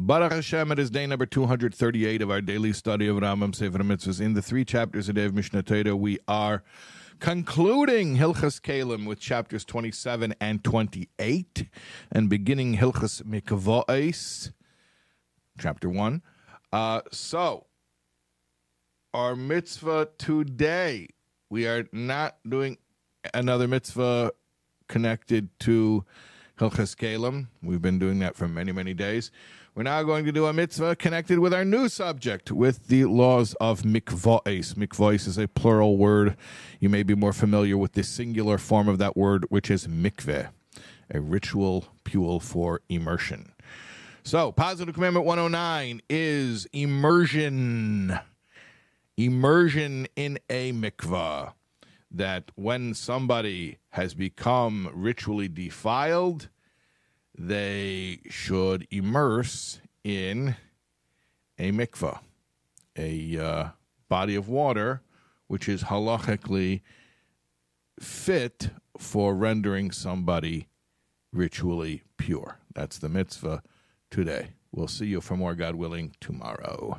Baruch Hashem, it is day number 238 of our daily study of Rambam Sefer Mitzvahs. In the three chapters a day of Mishneh Torah, we are concluding Hilchos Keilim with chapters 27 and 28, and beginning Hilchos Mikvaos, chapter 1. Uh, so, our mitzvah today, we are not doing another mitzvah connected to Hilchos Keilim. We've been doing that for many, many days. We're now going to do a mitzvah connected with our new subject, with the laws of mikvahs. Mikvahs is a plural word. You may be more familiar with the singular form of that word, which is mikveh, a ritual pool for immersion. So, positive commandment 109 is immersion. Immersion in a mikvah. That when somebody has become ritually defiled, they should immerse in a mikvah, a uh, body of water which is halachically fit for rendering somebody ritually pure. That's the mitzvah today. We'll see you for more, God willing, tomorrow.